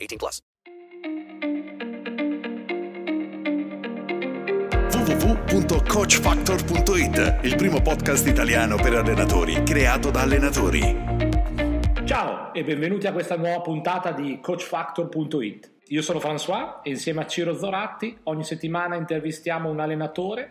18 plus. www.coachfactor.it Il primo podcast italiano per allenatori creato da allenatori. Ciao e benvenuti a questa nuova puntata di CoachFactor.it. Io sono François e insieme a Ciro Zoratti ogni settimana intervistiamo un allenatore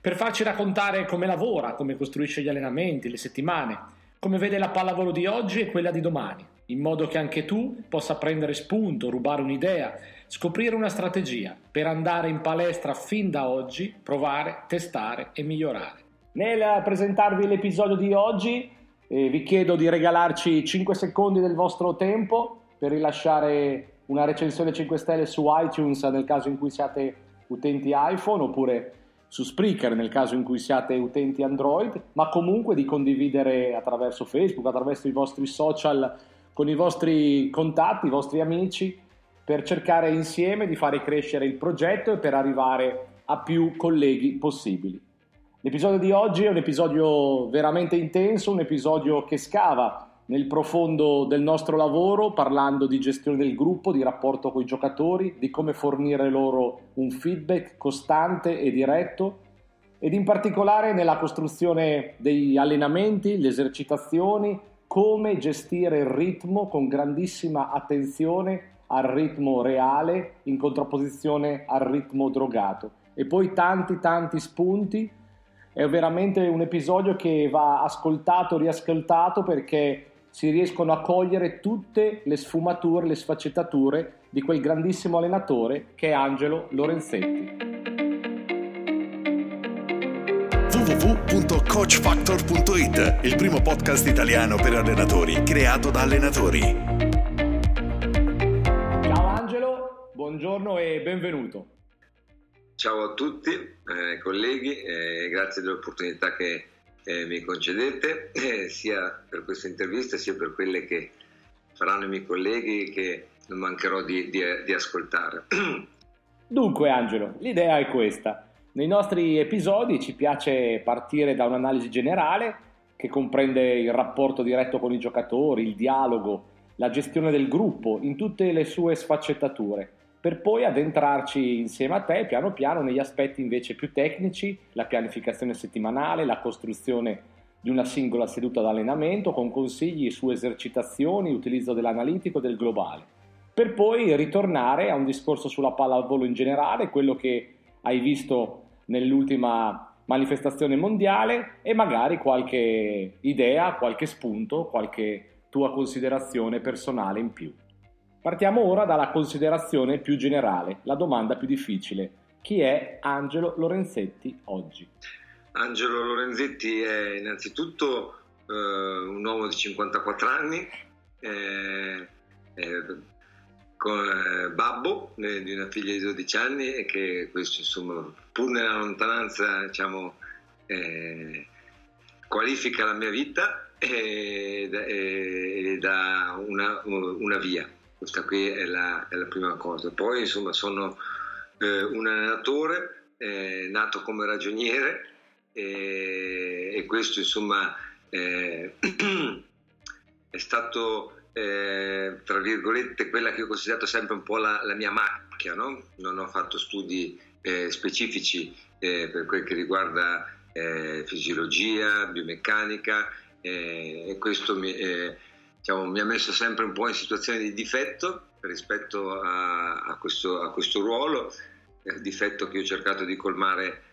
per farci raccontare come lavora, come costruisce gli allenamenti, le settimane, come vede la pallavolo di oggi e quella di domani, in modo che anche tu possa prendere spunto, rubare un'idea, scoprire una strategia per andare in palestra fin da oggi, provare, testare e migliorare. Nel presentarvi l'episodio di oggi eh, vi chiedo di regalarci 5 secondi del vostro tempo per rilasciare una recensione 5 stelle su iTunes nel caso in cui siate utenti iPhone oppure su Spreaker nel caso in cui siate utenti Android, ma comunque di condividere attraverso Facebook, attraverso i vostri social con i vostri contatti, i vostri amici, per cercare insieme di fare crescere il progetto e per arrivare a più colleghi possibili. L'episodio di oggi è un episodio veramente intenso, un episodio che scava nel profondo del nostro lavoro, parlando di gestione del gruppo, di rapporto con i giocatori, di come fornire loro un feedback costante e diretto ed in particolare nella costruzione degli allenamenti, le esercitazioni, come gestire il ritmo con grandissima attenzione al ritmo reale in contrapposizione al ritmo drogato. E poi tanti tanti spunti. È veramente un episodio che va ascoltato, riascoltato perché si riescono a cogliere tutte le sfumature, le sfaccettature di quel grandissimo allenatore che è Angelo Lorenzetti. www.coachfactor.it Il primo podcast italiano per allenatori creato da allenatori. Ciao Angelo, buongiorno e benvenuto. Ciao a tutti, eh, colleghi, eh, grazie dell'opportunità che eh, mi concedete, eh, sia per questa intervista sia per quelle che faranno i miei colleghi che non mancherò di, di, di ascoltare. Dunque Angelo, l'idea è questa. Nei nostri episodi ci piace partire da un'analisi generale che comprende il rapporto diretto con i giocatori, il dialogo, la gestione del gruppo in tutte le sue sfaccettature, per poi addentrarci insieme a te piano piano negli aspetti invece più tecnici, la pianificazione settimanale, la costruzione di una singola seduta d'allenamento con consigli su esercitazioni, utilizzo dell'analitico e del globale, per poi ritornare a un discorso sulla pallavolo in generale, quello che hai visto nell'ultima manifestazione mondiale e magari qualche idea, qualche spunto, qualche tua considerazione personale in più. Partiamo ora dalla considerazione più generale, la domanda più difficile. Chi è Angelo Lorenzetti oggi? Angelo Lorenzetti è innanzitutto eh, un uomo di 54 anni, eh, eh, con eh, babbo eh, di una figlia di 12 anni e che questo insomma pur nella lontananza diciamo eh, qualifica la mia vita e, e, e dà una, una, via. Questa qui è la, è la, prima cosa. Poi insomma sono eh, un allenatore eh, nato come ragioniere e, questo insomma eh, è stato eh, tra virgolette, quella che ho considerato sempre un po' la, la mia macchia, no? non ho fatto studi eh, specifici eh, per quel che riguarda eh, fisiologia, biomeccanica eh, e questo mi, diciamo, mi, ha messo sempre un po' in situazione di difetto rispetto a, a, questo, a questo, ruolo, difetto che ho cercato di colmare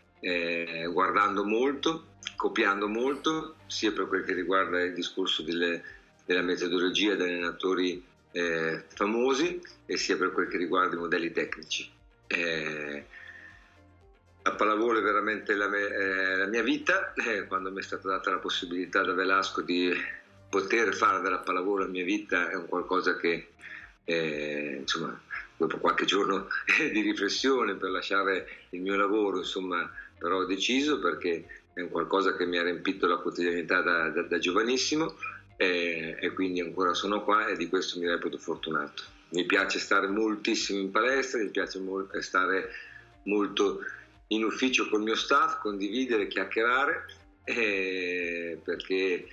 guardando molto, copiando molto, sia per quel che riguarda il discorso delle, della metodologia degli allenatori eh, famosi e sia per quel che riguarda i modelli tecnici. Eh, la pallavolo è veramente la, me, eh, la mia vita, eh, quando mi è stata data la possibilità da Velasco di poter fare della pallavolo la mia vita è un qualcosa che eh, insomma dopo qualche giorno di riflessione per lasciare il mio lavoro insomma però ho deciso perché è un qualcosa che mi ha riempito la quotidianità da, da, da giovanissimo e, e, quindi ancora sono qua e di questo mi reputo fortunato mi piace stare moltissimo in palestra mi piace mo- stare molto in ufficio col mio staff, condividere, chiacchierare, eh, perché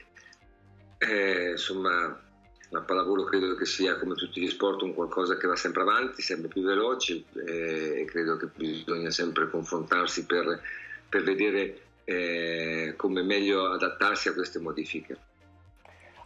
eh, insomma la pallavolo credo che sia come tutti gli sport un qualcosa che va sempre avanti, sempre più veloce eh, e credo che bisogna sempre confrontarsi per, per vedere eh, come meglio adattarsi a queste modifiche.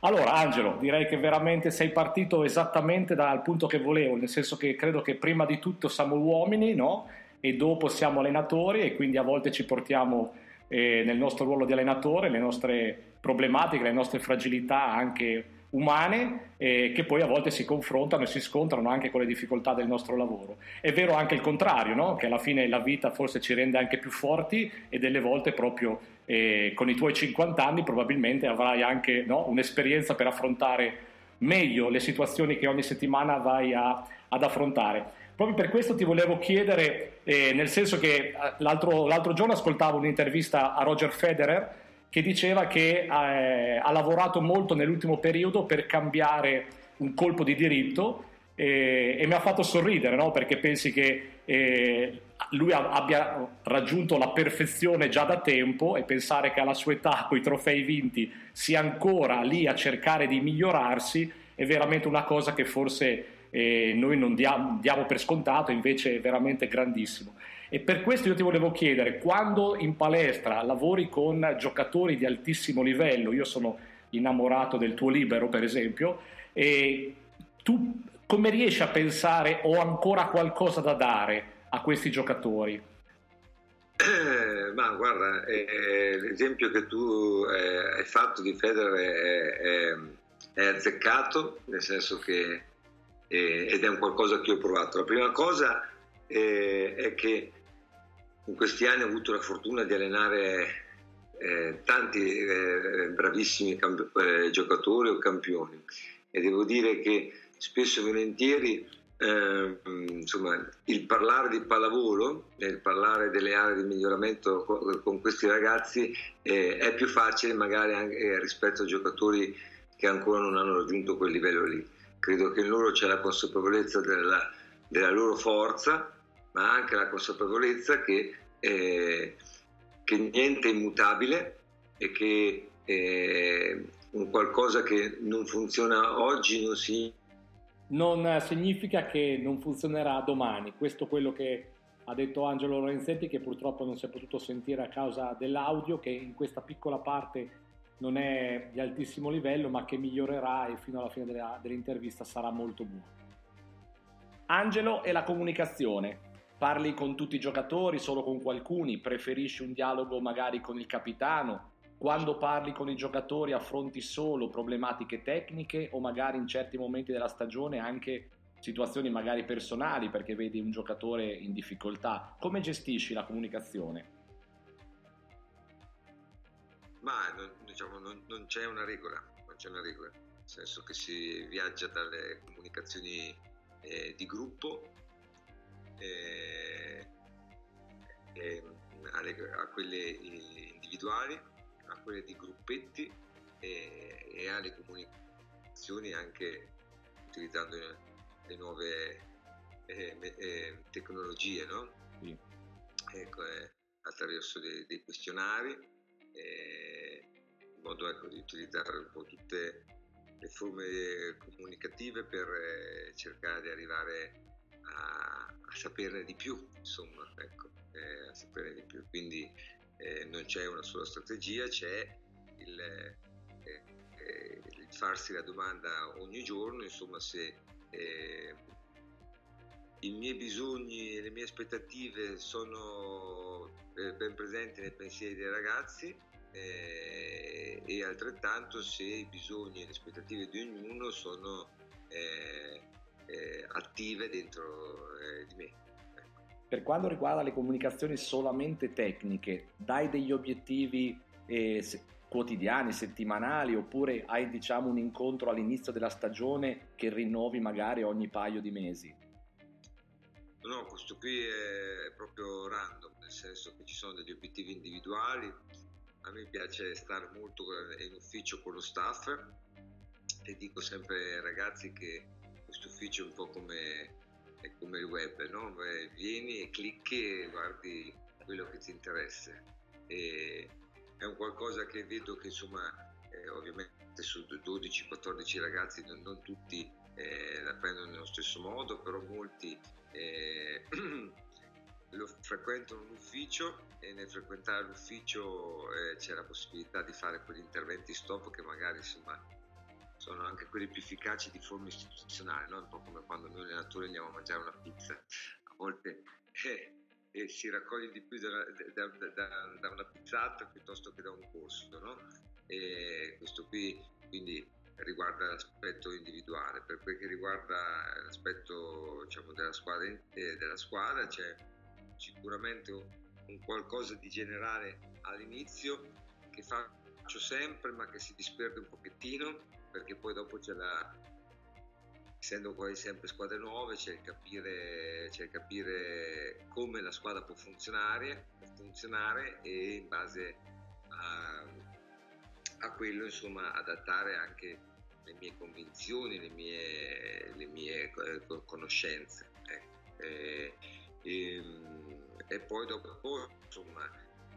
Allora Angelo, direi che veramente sei partito esattamente dal punto che volevo, nel senso che credo che prima di tutto siamo uomini, no? e dopo siamo allenatori e quindi a volte ci portiamo eh, nel nostro ruolo di allenatore le nostre problematiche, le nostre fragilità anche umane eh, che poi a volte si confrontano e si scontrano anche con le difficoltà del nostro lavoro. È vero anche il contrario, no? che alla fine la vita forse ci rende anche più forti e delle volte proprio eh, con i tuoi 50 anni probabilmente avrai anche no? un'esperienza per affrontare meglio le situazioni che ogni settimana vai a, ad affrontare. Proprio per questo ti volevo chiedere, eh, nel senso che eh, l'altro, l'altro, giorno ascoltavo un'intervista a Roger Federer che diceva che eh, ha lavorato molto nell'ultimo periodo per cambiare un colpo di diritto eh, e mi ha fatto sorridere no? perché pensi che eh, lui abbia raggiunto la perfezione già da tempo e pensare che alla sua età, con i trofei vinti, sia ancora lì a cercare di migliorarsi è veramente una cosa che forse eh, noi non diamo, diamo, per scontato, invece è veramente grandissimo. E per questo io ti volevo chiedere, quando in palestra lavori con giocatori di altissimo livello, io sono innamorato del tuo libero per esempio, e tu come riesci a pensare ho ancora qualcosa da dare a questi giocatori? Eh, ma guarda, eh, l'esempio che tu eh, hai fatto di Federer è, è, azzeccato, nel senso che ed è un qualcosa che ho provato. La prima cosa eh, è che in questi anni ho avuto la fortuna di allenare eh, tanti eh, bravissimi camp- eh, giocatori o campioni e devo dire che spesso e volentieri eh, insomma, il parlare di pallavolo il parlare delle aree di miglioramento con, questi ragazzi eh, è più facile magari anche rispetto a giocatori che ancora non hanno raggiunto quel livello lì. Credo che in loro c'è la consapevolezza della, della loro forza, ma anche la consapevolezza che, eh, che niente è immutabile e che eh, un qualcosa che non funziona oggi non si... Non significa che non funzionerà domani, questo è quello che ha detto Angelo Lorenzetti che purtroppo non si è potuto sentire a causa dell'audio che in questa piccola parte non è di altissimo livello ma che migliorerà e fino alla fine della, dell'intervista sarà molto buono. Angelo e la comunicazione. Parli con tutti i giocatori, solo con qualcuni, preferisci un dialogo magari con il capitano? Quando parli con i giocatori affronti solo problematiche tecniche o magari in certi momenti della stagione anche situazioni magari personali perché vedi un giocatore in difficoltà? Come gestisci la comunicazione? Ma non, diciamo, non, non, c'è una regola, non c'è una regola, nel senso che si viaggia dalle comunicazioni eh, di gruppo eh, eh, alle, a quelle individuali, a quelle di gruppetti e alle comunicazioni anche utilizzando le nuove eh, eh, tecnologie, no? Sì. Ecco, eh, attraverso dei, dei questionari in modo ecco, di utilizzare un po' tutte le forme comunicative per eh, cercare di arrivare a, a, saperne di più, insomma, ecco, eh, a saperne di più. Quindi eh, non c'è una sola strategia, c'è il, eh, eh, il, farsi la domanda ogni giorno, insomma, se eh, i miei bisogni e le mie aspettative sono eh, ben presenti nei pensieri dei ragazzi eh, e altrettanto se i bisogni e le aspettative di ognuno sono attive dentro di me. Per quanto riguarda le comunicazioni solamente tecniche, dai degli obiettivi eh, quotidiani, settimanali, oppure hai diciamo un incontro all'inizio della stagione che rinnovi magari ogni paio di mesi? No, questo qui è proprio random, nel senso che ci sono degli obiettivi individuali. A me piace stare molto in ufficio con lo staff e dico sempre ai ragazzi che questo ufficio è un po' come, è come il web, no? vieni e clicchi e guardi quello che ti interessa. E è un qualcosa che vedo che insomma eh, ovviamente su 12-14 ragazzi non, non tutti eh, la prendono nello stesso modo, però molti eh, lo frequentano l'ufficio e nel frequentare l'ufficio eh, c'è la possibilità di fare quegli interventi stop che magari insomma sono anche quelli più efficaci di forma istituzionale, no? un po' come quando noi allenatori andiamo a mangiare una pizza, a volte eh, e si raccoglie di più da, da, da, da, una pizzata piuttosto che da un corso. No? Questo qui quindi riguarda l'aspetto individuale. Per quel che riguarda l'aspetto diciamo, della, squadra, eh, della squadra c'è sicuramente un qualcosa di generale all'inizio che faccio sempre ma che si disperde un pochettino perché poi dopo c'è la, essendo quasi sempre squadre nuove, c'è il, capire, c'è il capire come la squadra può funzionare, può funzionare e in base a, a, quello insomma adattare anche le mie convinzioni, le mie, le mie eh, conoscenze. Ecco. E, e, e, poi dopo, insomma,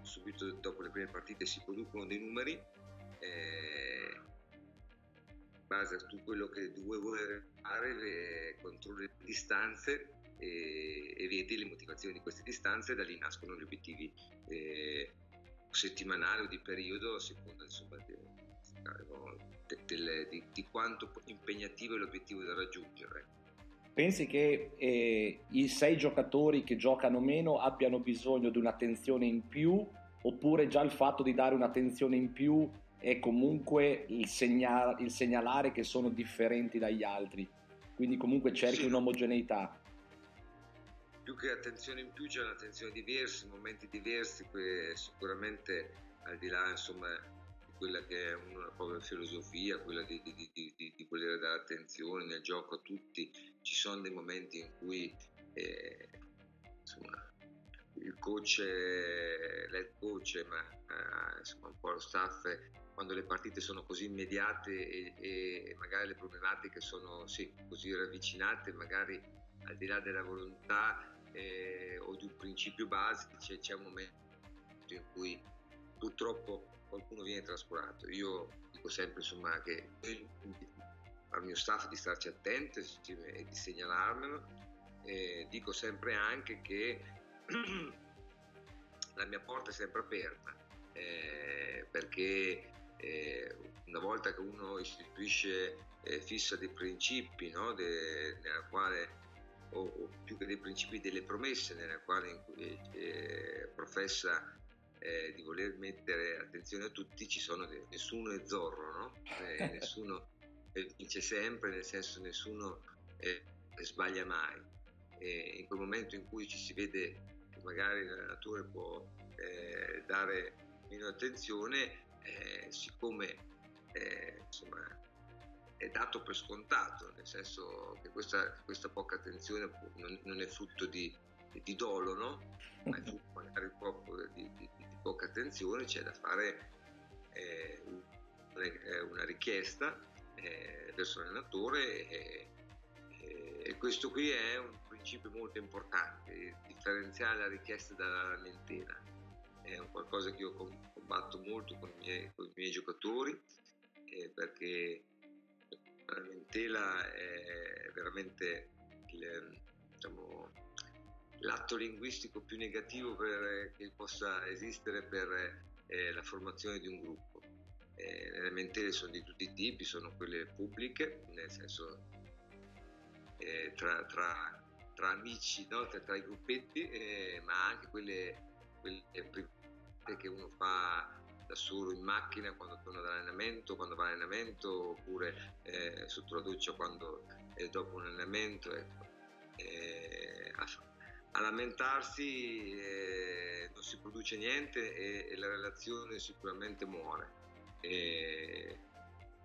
subito dopo le prime partite si producono dei numeri. Eh, base a tutto quello che tu vuoi fare, controlli le distanze e, e, vedi le motivazioni di queste distanze, da lì nascono gli obiettivi eh, settimanali o di periodo, a seconda insomma, di, di, di, di, quanto impegnativo è l'obiettivo da raggiungere. Pensi che eh, i sei giocatori che giocano meno abbiano bisogno di un'attenzione in più oppure già il fatto di dare un'attenzione in più è comunque il, segnal- il segnalare che sono differenti dagli altri, quindi comunque cerchi sì. un'omogeneità. Più che attenzione in più c'è un'attenzione diversa, momenti diversi, sicuramente al di là insomma, di quella che è una propria filosofia, quella di, di, di, di, voler dare attenzione nel gioco a tutti, ci sono dei momenti in cui eh, insomma, il coach, l'head coach, ma eh, insomma un po' lo staff, quando le partite sono così immediate e, e magari le problematiche sono sì, così ravvicinate, magari al di là della volontà eh, o di un principio base, c'è, c'è, un momento in cui purtroppo qualcuno viene trascurato. Io dico sempre insomma, che al mio staff di starci attento e di segnalarmelo. Eh, dico sempre anche che la mia porta è sempre aperta eh, perché eh, una volta che uno istituisce, eh, fissa dei principi no, de, nella quale, o, o, più che dei principi, delle promesse nella quale eh, professa eh, di voler mettere attenzione a tutti, ci sono de, nessuno è zorro, no? Eh, nessuno vince sempre, nel senso nessuno sbaglia mai. in quel momento in cui ci si vede magari l'allenatore può eh, dare meno attenzione, eh, siccome eh, insomma, è dato per scontato, nel senso che questa, questa poca attenzione non, non, è frutto di, di dolo, no? ma è frutto magari proprio di, di, di poca attenzione, c'è da fare eh, una richiesta eh, verso l'allenatore e, e questo qui è un principio molto importante, differenziare la richiesta dalla lamentela. È un qualcosa che io combatto molto con i miei, con i miei giocatori eh, perché la lamentela è veramente il, diciamo, l'atto linguistico più negativo per, che possa esistere per eh, la formazione di un gruppo. Eh, le lamentele sono di tutti i tipi, sono quelle pubbliche, nel senso eh, tra, tra, tra amici, no? tra, tra, i gruppetti, eh, ma anche quelle, quelle private che uno fa da solo in macchina quando torna dall'allenamento, quando va all'allenamento oppure eh, sotto la doccia quando è dopo un allenamento. Ecco. Eh, a, a, lamentarsi eh, non si produce niente e, e, la relazione sicuramente muore.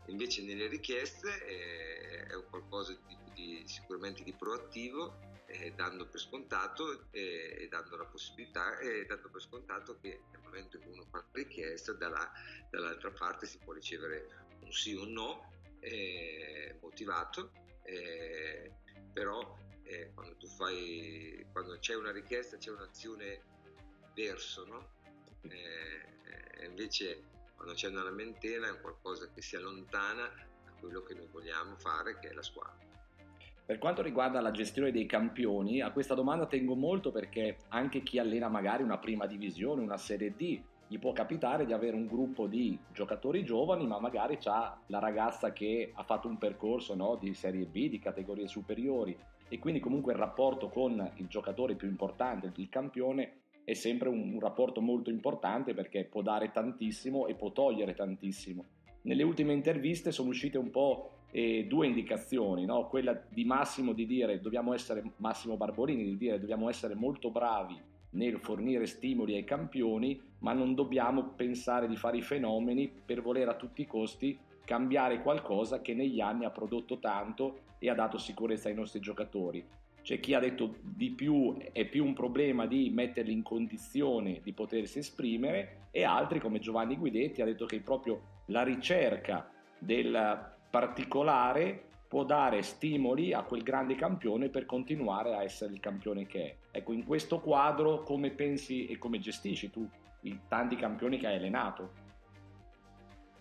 invece nelle richieste eh, è un qualcosa di, di, sicuramente di proattivo eh, dando per scontato eh, dando la possibilità e dando per scontato che nel momento in cui uno fa la richiesta dalla, dall'altra parte si può ricevere un sì o un no eh, motivato eh, però eh, quando tu fai quando c'è una richiesta c'è un'azione verso no? Eh, invece quando c'è una lamentela è qualcosa che si allontana da quello che noi vogliamo fare che è la squadra per quanto riguarda la gestione dei campioni, a questa domanda tengo molto perché anche chi allena magari una prima divisione, una serie D, gli può capitare di avere un gruppo di giocatori giovani, ma magari c'ha la ragazza che ha fatto un percorso no, di serie B, di categorie superiori, e quindi comunque il rapporto con il giocatore più importante, il campione, è sempre un, un rapporto molto importante perché può dare tantissimo e può togliere tantissimo. Nelle ultime interviste sono uscite un po' eh, due indicazioni, no? quella di Massimo di dire dobbiamo essere, Massimo Barbolini di dire dobbiamo essere molto bravi nel fornire stimoli ai campioni, ma non dobbiamo pensare di fare i fenomeni per voler a tutti i costi cambiare qualcosa che negli anni ha prodotto tanto e ha dato sicurezza ai nostri giocatori. C'è chi ha detto di più è più un problema di metterli in condizione di potersi esprimere e altri come Giovanni Guidetti ha detto che proprio la ricerca del particolare può dare stimoli a quel grande campione per continuare a essere il campione che è. Ecco, in questo quadro come pensi e come gestisci tu i tanti campioni che hai allenato?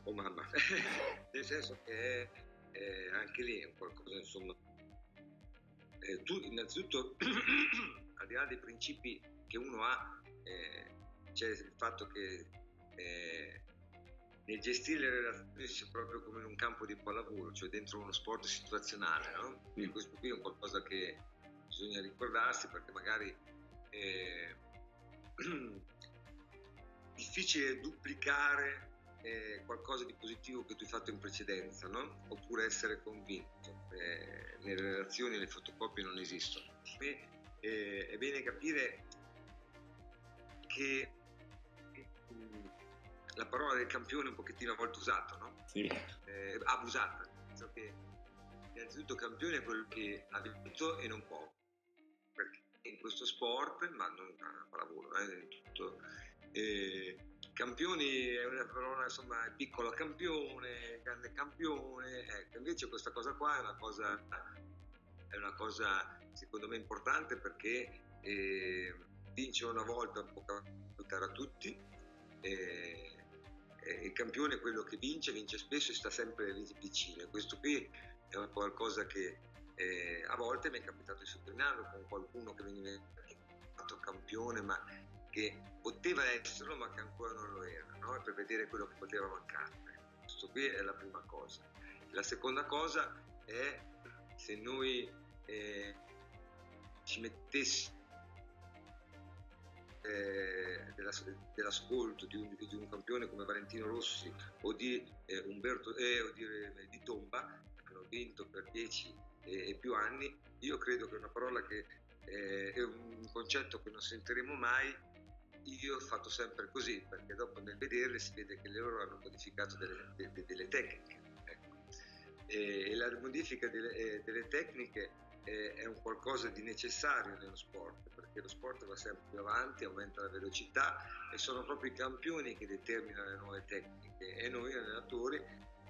Oh mamma, nel senso che eh, anche lì è qualcosa insomma... Eh, tu innanzitutto, al di là dei principi che uno ha, eh, c'è il fatto che eh, nel gestire le relazioni sia proprio come in un campo di pallavolo, cioè dentro uno sport situazionale, no? Quindi questo qui è un qualcosa che bisogna ricordarsi perché magari è difficile duplicare eh, qualcosa di positivo che tu hai fatto in precedenza, no? Oppure essere convinto. Eh, le relazioni, le fotocopie non esistono. E, eh, è bene capire che la parola del campione un pochettino a volte usata, no? Sì. Eh, abusata. So che innanzitutto campione è quello che ha vinto e non può. Perché in questo sport, ma non a pallavolo, eh, tutto. Eh, campioni è una parola, insomma, piccolo campione, grande campione. Ecco, invece questa cosa qua è una cosa, è una cosa secondo me importante perché eh, vincere una volta può capitare a tutti. Eh, eh, il campione è quello che vince, vince spesso e sta sempre vicino. Questo qui è qualcosa che eh, a volte mi è capitato di sottolinearlo con qualcuno che veniva fatto campione, ma che poteva esserlo, ma che ancora non lo era, no? per vedere quello che poteva mancare. Questo qui è la prima cosa. La seconda cosa è se noi eh, ci mettessimo eh, della, dell'ascolto di un, di un, campione come Valentino Rossi o di eh, Umberto eh, o di, eh, di, Tomba che hanno vinto per dieci e più anni io credo che è una parola che eh, è un concetto che non sentiremo mai io ho fatto sempre così perché dopo nel vederle si vede che loro hanno modificato delle, delle, delle tecniche ecco. e, e, la modifica delle, eh, delle tecniche è un qualcosa di necessario nello sport, perché lo sport va sempre più avanti, aumenta la velocità e sono proprio i campioni che determinano le nuove tecniche e noi allenatori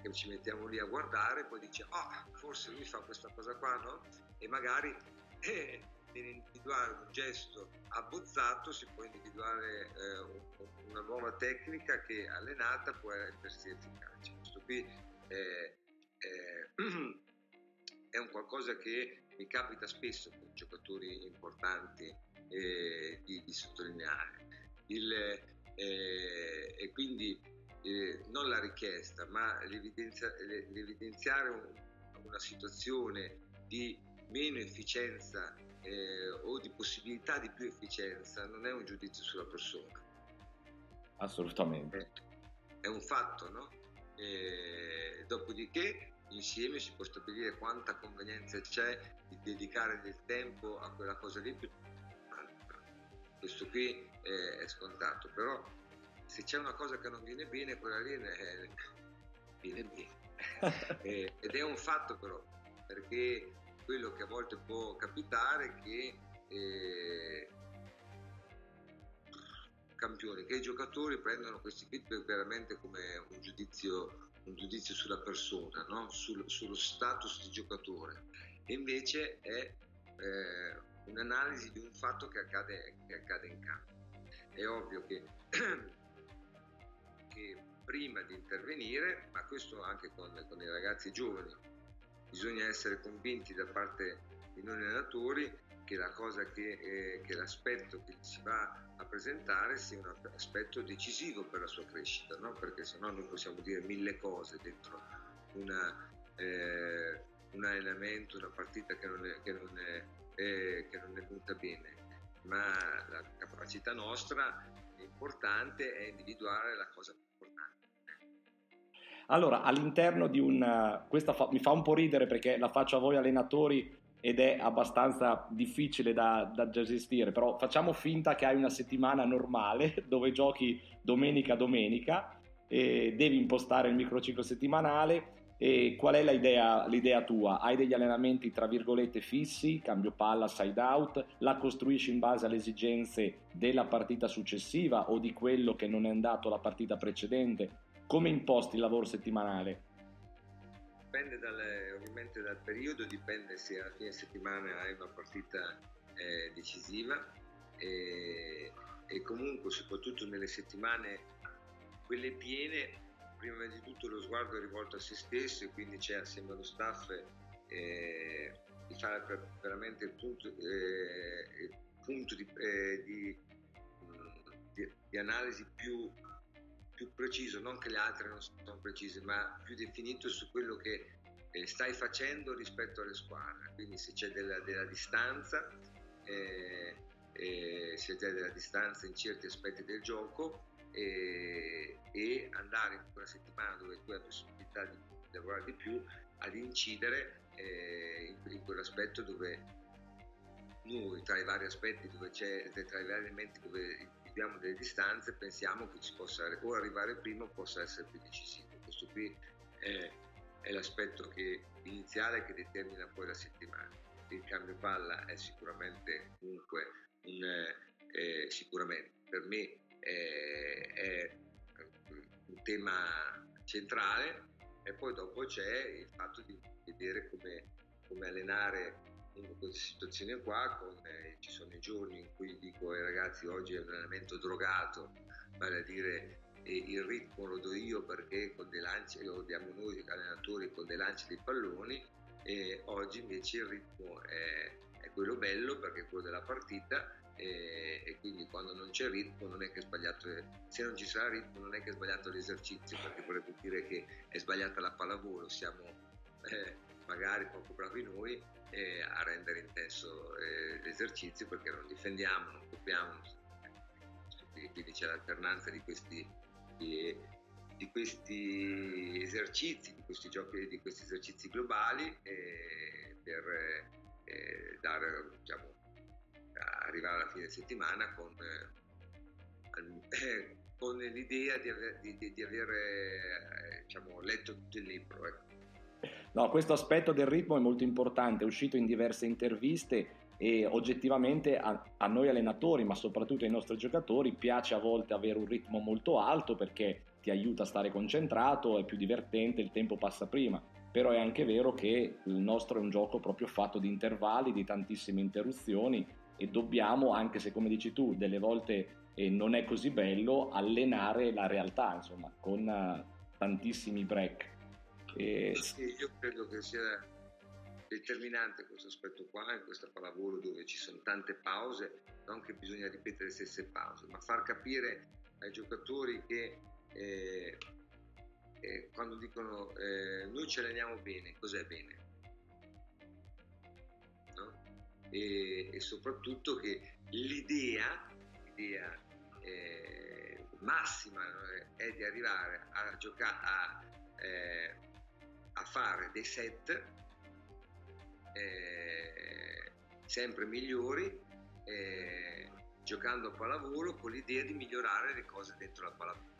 che ci mettiamo lì a guardare, poi dice, ah, oh, forse lui fa questa cosa qua, no? E magari eh, individuare un gesto abbozzato si può individuare eh, una nuova tecnica che allenata può essersi efficace. Questo qui è, è è un qualcosa che mi capita spesso con giocatori importanti eh, di, di, sottolineare. Il, eh, e quindi eh, non la richiesta, ma l'evidenzia, l'evidenziare un, una situazione di meno efficienza eh, o di possibilità di più efficienza non è un giudizio sulla persona. Assolutamente. È, un fatto, no? E dopodiché insieme si può stabilire quanta convenienza c'è di dedicare del tempo a quella cosa lì questo qui è scontato però se c'è una cosa che non viene bene quella lì è, viene bene. Ed è un fatto però perché quello che a volte può capitare è che eh, campioni, che i giocatori prendono questi feedback veramente come un giudizio, un giudizio sulla persona, no? Sul, sullo status di giocatore. E invece è eh, un'analisi di un fatto che accade, che accade in campo. È ovvio che, che, prima di intervenire, ma questo anche con, con i ragazzi giovani, bisogna essere convinti da parte di noi allenatori che, la cosa che, eh, che l'aspetto che si va a presentare sia un aspetto decisivo per la sua crescita, no? perché sennò noi possiamo dire mille cose dentro una, eh, un allenamento, una partita che non è, che non è, eh, che non è venuta bene, ma la capacità nostra importante è individuare la cosa più importante. Allora, all'interno di un... questa fa, mi fa un po' ridere perché la faccio a voi allenatori ed è abbastanza difficile da, da, gestire, però facciamo finta che hai una settimana normale dove giochi domenica domenica e devi impostare il microciclo settimanale e qual è l'idea, l'idea, tua? Hai degli allenamenti tra virgolette fissi, cambio palla, side out, la costruisci in base alle esigenze della partita successiva o di quello che non è andato la partita precedente? Come imposti il lavoro settimanale? Dipende dal, ovviamente dal periodo, dipende se alla fine settimana hai una partita eh, decisiva. E, e, comunque soprattutto nelle settimane quelle piene prima di tutto lo sguardo è rivolto a se stesso e quindi c'è assieme allo staff eh, di fare veramente il punto, eh, il punto di, eh, di, di, di analisi più più preciso, non che le altre non sono precise, ma più definito su quello che eh, stai facendo rispetto alle squadre. Quindi se c'è della, della distanza, eh, eh, se c'è della distanza in certi aspetti del gioco eh, e andare in quella settimana dove tu hai possibilità di lavorare di più ad incidere eh, in, in quell'aspetto dove noi tra i vari aspetti dove c'è tra i vari elementi dove abbiamo delle distanze pensiamo che ci possa o arrivare prima o possa essere più decisivo. Questo qui è, è l'aspetto che, iniziale che determina poi la settimana. Il cambio palla è sicuramente comunque un, eh, sicuramente per me è, è un tema centrale e poi dopo c'è il fatto di vedere come, come allenare in queste situazioni qua, con, eh, ci sono i giorni in cui dico ai ragazzi oggi è un allenamento drogato, vale a dire eh, il ritmo lo do io perché con dei lanci, lo diamo noi allenatori con dei lanci dei palloni e oggi invece il ritmo è, è quello bello perché è quello della partita e, e, quindi quando non c'è ritmo non è che è sbagliato, se non ci sarà ritmo non è che è sbagliato l'esercizio perché vorrebbe dire che è sbagliata la pallavolo, siamo eh, magari poco bravi noi eh, a rendere intenso eh, l'esercizio perché non difendiamo, non copiamo, quindi c'è l'alternanza di questi, di, di questi esercizi, di questi giochi, di questi esercizi globali eh, per eh, dare, diciamo, arrivare alla fine settimana con, eh, con l'idea di aver, di, di aver eh, diciamo, letto tutto il libro. Ecco. No, questo aspetto del ritmo è molto importante, è uscito in diverse interviste e oggettivamente a, a, noi allenatori, ma soprattutto ai nostri giocatori, piace a volte avere un ritmo molto alto perché ti aiuta a stare concentrato, è più divertente, il tempo passa prima. Però è anche vero che il nostro è un gioco proprio fatto di intervalli, di tantissime interruzioni e dobbiamo, anche se come dici tu, delle volte eh, non è così bello, allenare la realtà, insomma, con uh, tantissimi break. E... Io credo che sia determinante questo aspetto qua in questa pallavolo dove ci sono tante pause, non che bisogna ripetere le stesse pause, ma far capire ai giocatori che eh, eh, quando dicono eh, noi ci alleniamo bene, cos'è bene? e, e soprattutto che l'idea, l'idea eh, massima è di arrivare a giocare a, eh, a fare dei set eh, sempre migliori eh, giocando a pallavolo con l'idea di migliorare le cose dentro la pallavolo.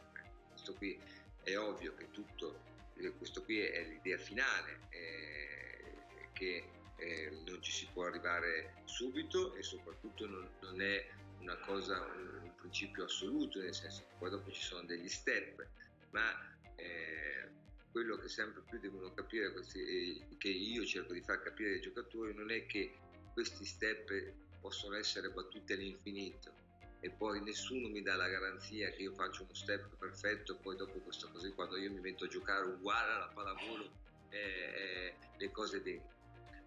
Questo qui è ovvio che tutto questo qui è l'idea finale eh, che eh, non ci si può arrivare subito e soprattutto non, non è una cosa, un, un, principio assoluto, nel senso che poi dopo ci sono degli step, ma eh, quello che sempre più devono capire, questi, che io cerco di far capire ai giocatori, non è che questi step possono essere battuti all'infinito e poi nessuno mi dà la garanzia che io faccio uno step perfetto e poi dopo questa cosa quando io mi metto a giocare uguale alla pallavolo eh, eh, le cose dentro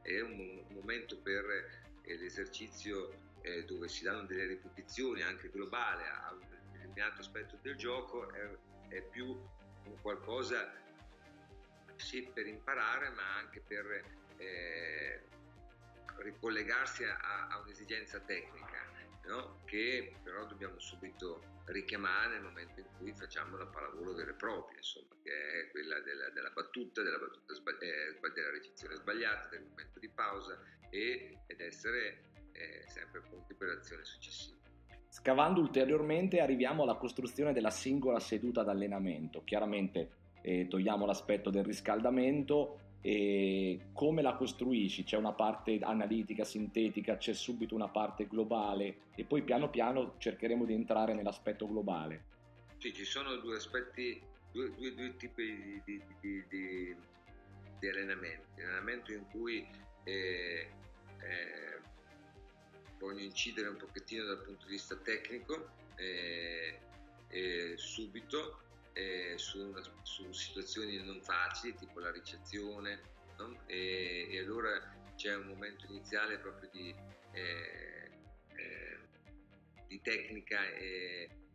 è un, momento per eh, l'esercizio eh, dove si danno delle ripetizioni anche globale a un determinato aspetto del gioco è, è più qualcosa sì per imparare ma anche per eh, ricollegarsi a, a un'esigenza tecnica no? che però dobbiamo subito richiamare nel momento in cui facciamo la pallavolo vera e propria, insomma, che è quella della, della battuta, della, battuta sbagli- eh, della ricezione sbagliata, del momento di pausa e, ed essere eh, sempre pronti per l'azione successiva. Scavando ulteriormente arriviamo alla costruzione della singola seduta d'allenamento. Chiaramente eh, togliamo l'aspetto del riscaldamento, e come la costruisci? C'è una parte analitica, sintetica, c'è subito una parte globale e poi piano piano cercheremo di entrare nell'aspetto globale. Sì, ci sono due aspetti, due, due, due tipi di, di, di, di, allenamenti. Allenamento in cui eh, eh, voglio incidere un pochettino dal punto di vista tecnico eh, subito eh, su, una, su, situazioni non facili, tipo la ricezione, no? e, e, allora c'è un momento iniziale proprio di, eh, eh, di tecnica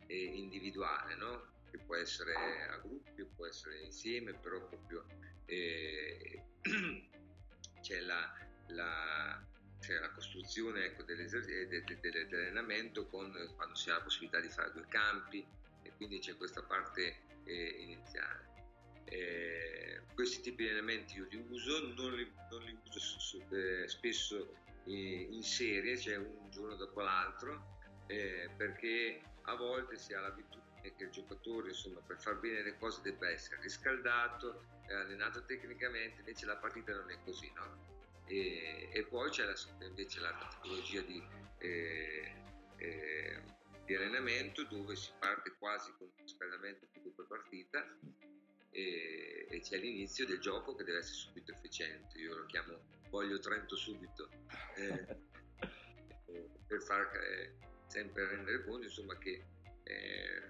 individuale, no? che può essere a gruppi, può essere insieme, però proprio eh, c'è la, la c'è la costruzione ecco, dell'allenamento con, quando si ha la possibilità di fare due campi, e quindi c'è questa parte eh, iniziale. Eh, questi tipi di elementi io li uso, non li, non li uso su, su, eh, spesso in serie, cioè un giorno dopo l'altro, eh, perché a volte si ha l'abitudine che il giocatore insomma, per far bene le cose debba essere riscaldato, allenato tecnicamente, invece la partita non è così. No? E, e, poi c'è la, invece la tecnologia di eh, eh, di allenamento dove si parte quasi con un riscaldamento più per partita e, e, c'è l'inizio del gioco che deve essere subito efficiente. Io lo chiamo voglio Trento subito eh, per far eh, sempre rendere conto insomma, che eh,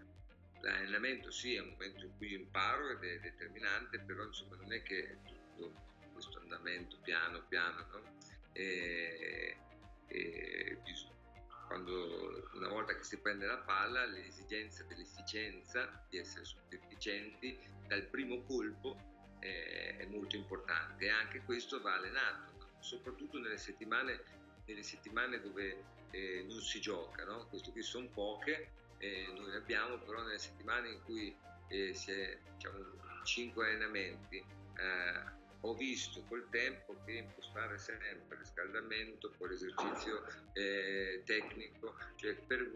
l'allenamento sì è un momento in cui io imparo ed è determinante, però insomma, non è che tutto questo andamento piano piano, no? e, e quando una volta che si prende la palla l'esigenza dell'efficienza, di essere efficienti dal primo colpo eh, è molto importante e anche questo va allenato, soprattutto nelle settimane, nelle settimane dove eh, non si gioca, no? queste qui sono poche, eh, noi ne abbiamo però nelle settimane in cui eh, si è diciamo, 5 allenamenti eh, ho visto col tempo che impostare sempre riscaldamento, poi l'esercizio eh, tecnico, cioè per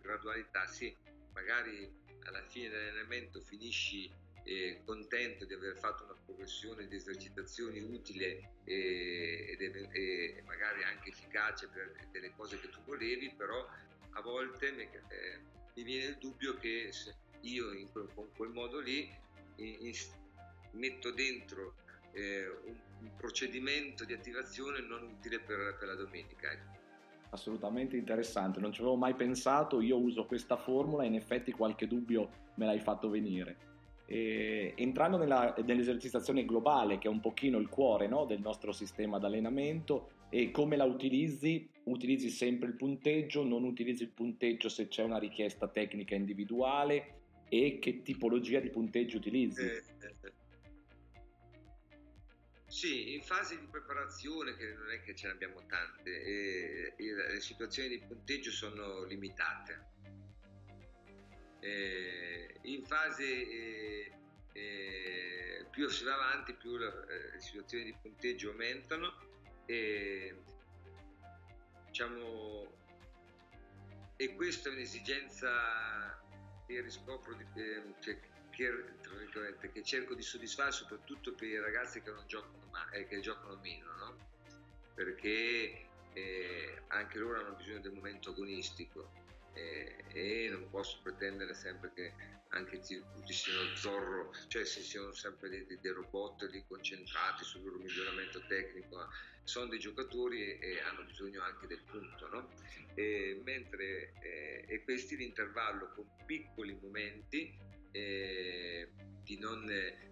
gradualità, sì, magari alla fine dell'allenamento finisci eh, contento di aver fatto una progressione di esercitazioni utile e, e, magari anche efficace per delle cose che tu volevi, però a volte mi, eh, mi viene il dubbio che io in, con quel modo lì in, in, metto dentro eh, un, un, procedimento di attivazione non utile per, per la domenica. Ecco. Assolutamente interessante, non ci avevo mai pensato, io uso questa formula in effetti qualche dubbio me l'hai fatto venire. E, entrando nella, nell'esercitazione globale, che è un pochino il cuore no, del nostro sistema d'allenamento, e come la utilizzi? Utilizzi sempre il punteggio, non utilizzi il punteggio se c'è una richiesta tecnica individuale e che tipologia di punteggio utilizzi? Eh, eh, eh. Sì, in fase di preparazione, che non è che ce ne abbiamo tante, le situazioni di punteggio sono limitate. E in fase eh, eh, più si va avanti, più eh, le situazioni di punteggio aumentano e diciamo e questa è un'esigenza che riscopro di, eh, cioè, che, che, cerco di soddisfare soprattutto per i ragazzi che non giocano, ma, eh, che giocano meno, no? perché eh, anche loro hanno bisogno del momento agonistico eh, e non posso pretendere sempre che anche tutti siano zorro, cioè se siano sempre dei, dei robot lì concentrati sul loro miglioramento tecnico, sono dei giocatori e, e hanno bisogno anche del punto, no? E, mentre eh, e questi l'intervallo con piccoli momenti eh, di, non,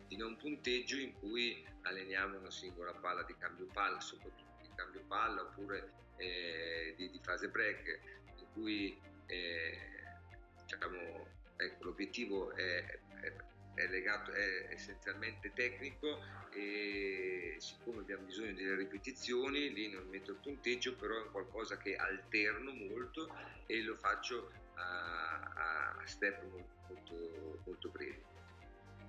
di, non, punteggio in cui alleniamo una singola palla di cambio palla, soprattutto di cambio palla oppure eh, di, di, fase break, in cui eh, diciamo, ecco, l'obiettivo è, è, è, legato, è essenzialmente tecnico e siccome abbiamo bisogno delle ripetizioni, lì non metto il punteggio, però è qualcosa che alterno molto e lo faccio a, step molto, molto, molto brevi.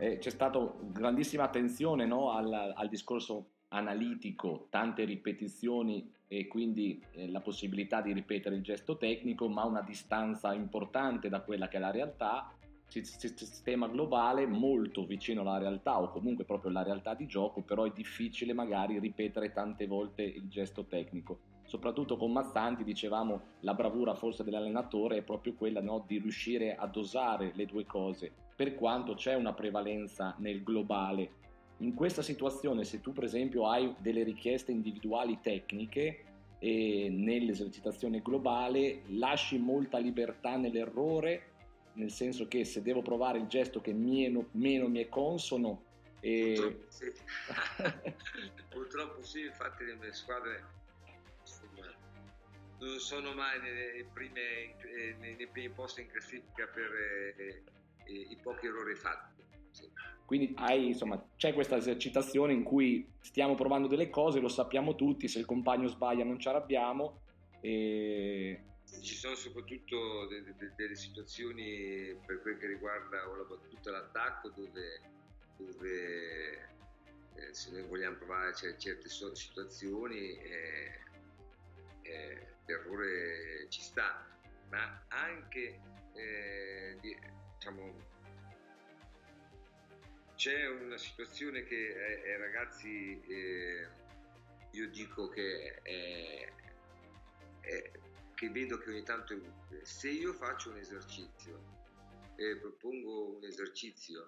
Eh, c'è stata grandissima attenzione no, al, al discorso analitico, tante ripetizioni e quindi eh, la possibilità di ripetere il gesto tecnico, ma una distanza importante da quella che è la realtà, sistema globale molto vicino alla realtà o comunque proprio alla realtà di gioco, però è difficile magari ripetere tante volte il gesto tecnico. Soprattutto con Mazzanti dicevamo la bravura forse dell'allenatore è proprio quella no, di riuscire a dosare le due cose, per quanto c'è una prevalenza nel globale in questa situazione, se tu per esempio hai delle richieste individuali tecniche e nell'esercitazione globale, lasci molta libertà nell'errore, nel senso che se devo provare il gesto che meno, meno mi è consono... E... Purtroppo, sì. Purtroppo sì, infatti le mie squadre non sono mai nelle prime, eh, nei, primi posti in classifica per eh, eh, i pochi errori fatti quindi hai, insomma, c'è questa esercitazione in cui stiamo provando delle cose, lo sappiamo tutti, se il compagno sbaglia non ci arrabbiamo. E... Ci sono soprattutto de- de- delle situazioni per quel che riguarda o la battuta e l'attacco dove, dove eh, se noi vogliamo provare certe situazioni eh, eh, l'errore ci sta, ma anche eh, diciamo, c'è una situazione che eh, ragazzi eh, io dico che, è, è, che vedo che ogni tanto se io faccio un esercizio e propongo un esercizio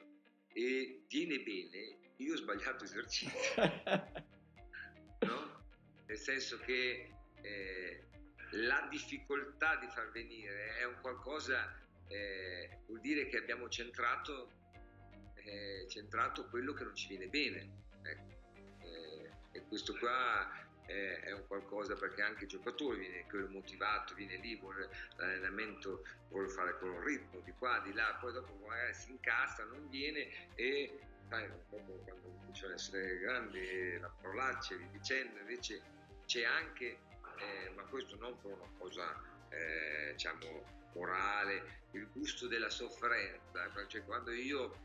e viene bene io ho sbagliato esercizio no? nel senso che eh, la difficoltà di far venire è un qualcosa eh, vuol dire che abbiamo centrato è centrato quello che non ci viene bene. Ecco. Eh, e questo qua è, è, un qualcosa perché anche il giocatore viene motivato, viene lì, vuole l'allenamento, vuole fare con un ritmo di qua, di là, poi dopo magari si incassa, non viene e sai, dopo quando cominciano ad essere grandi la parolaccia e dicendo, invece c'è anche, eh, ma questo non per una cosa eh, diciamo morale, il gusto della sofferenza, cioè quando io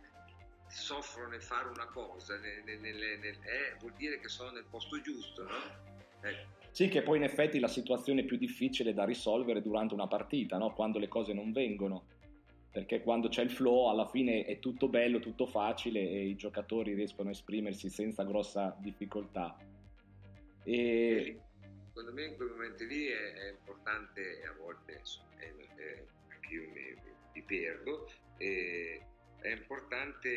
soffro nel fare una cosa, nel, nel, nel, eh, vuol dire che sono nel posto giusto, no? Eh. Sì, che poi in effetti la situazione più difficile da risolvere durante una partita, no? quando le cose non vengono, perché quando c'è il flow alla fine è tutto bello, tutto facile e i giocatori riescono a esprimersi senza grossa difficoltà. E... Secondo me in quei momenti lì è, è importante, e a volte è, è, anche io mi, mi perdo, è importante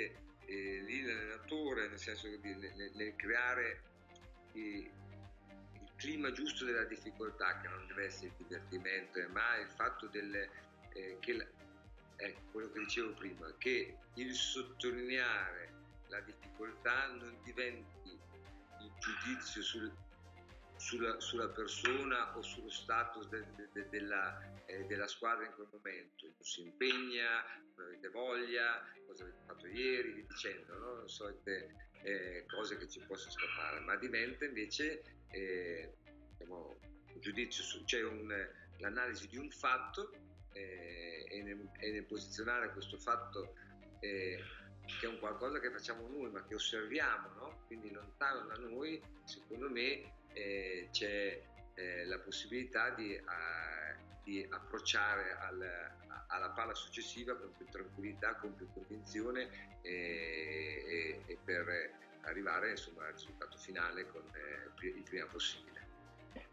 eh, lì l'allenatore, nel senso di, nel, nel creare il, il, clima giusto della difficoltà, che non deve essere il divertimento, eh, ma il fatto del, eh, che, la, eh, quello che dicevo prima, che il sottolineare la difficoltà non diventi il giudizio sul, sulla, sulla, persona o sullo status de, de, de, della, eh, della, squadra in quel momento. Si impegna, non avete voglia, cosa avete fatto ieri, vi dicendo, no? solite eh, cose che ci possono scappare, ma diventa invece eh, diciamo, un giudizio su, cioè un, l'analisi di un fatto eh, e nel, e, nel, posizionare questo fatto eh, che è un qualcosa che facciamo noi ma che osserviamo, no? quindi lontano da noi, secondo me eh, c'è eh, la possibilità di, uh, di approcciare al, alla palla successiva con più tranquillità, con più convinzione e, e, e per arrivare insomma, al risultato finale con, eh, il prima possibile.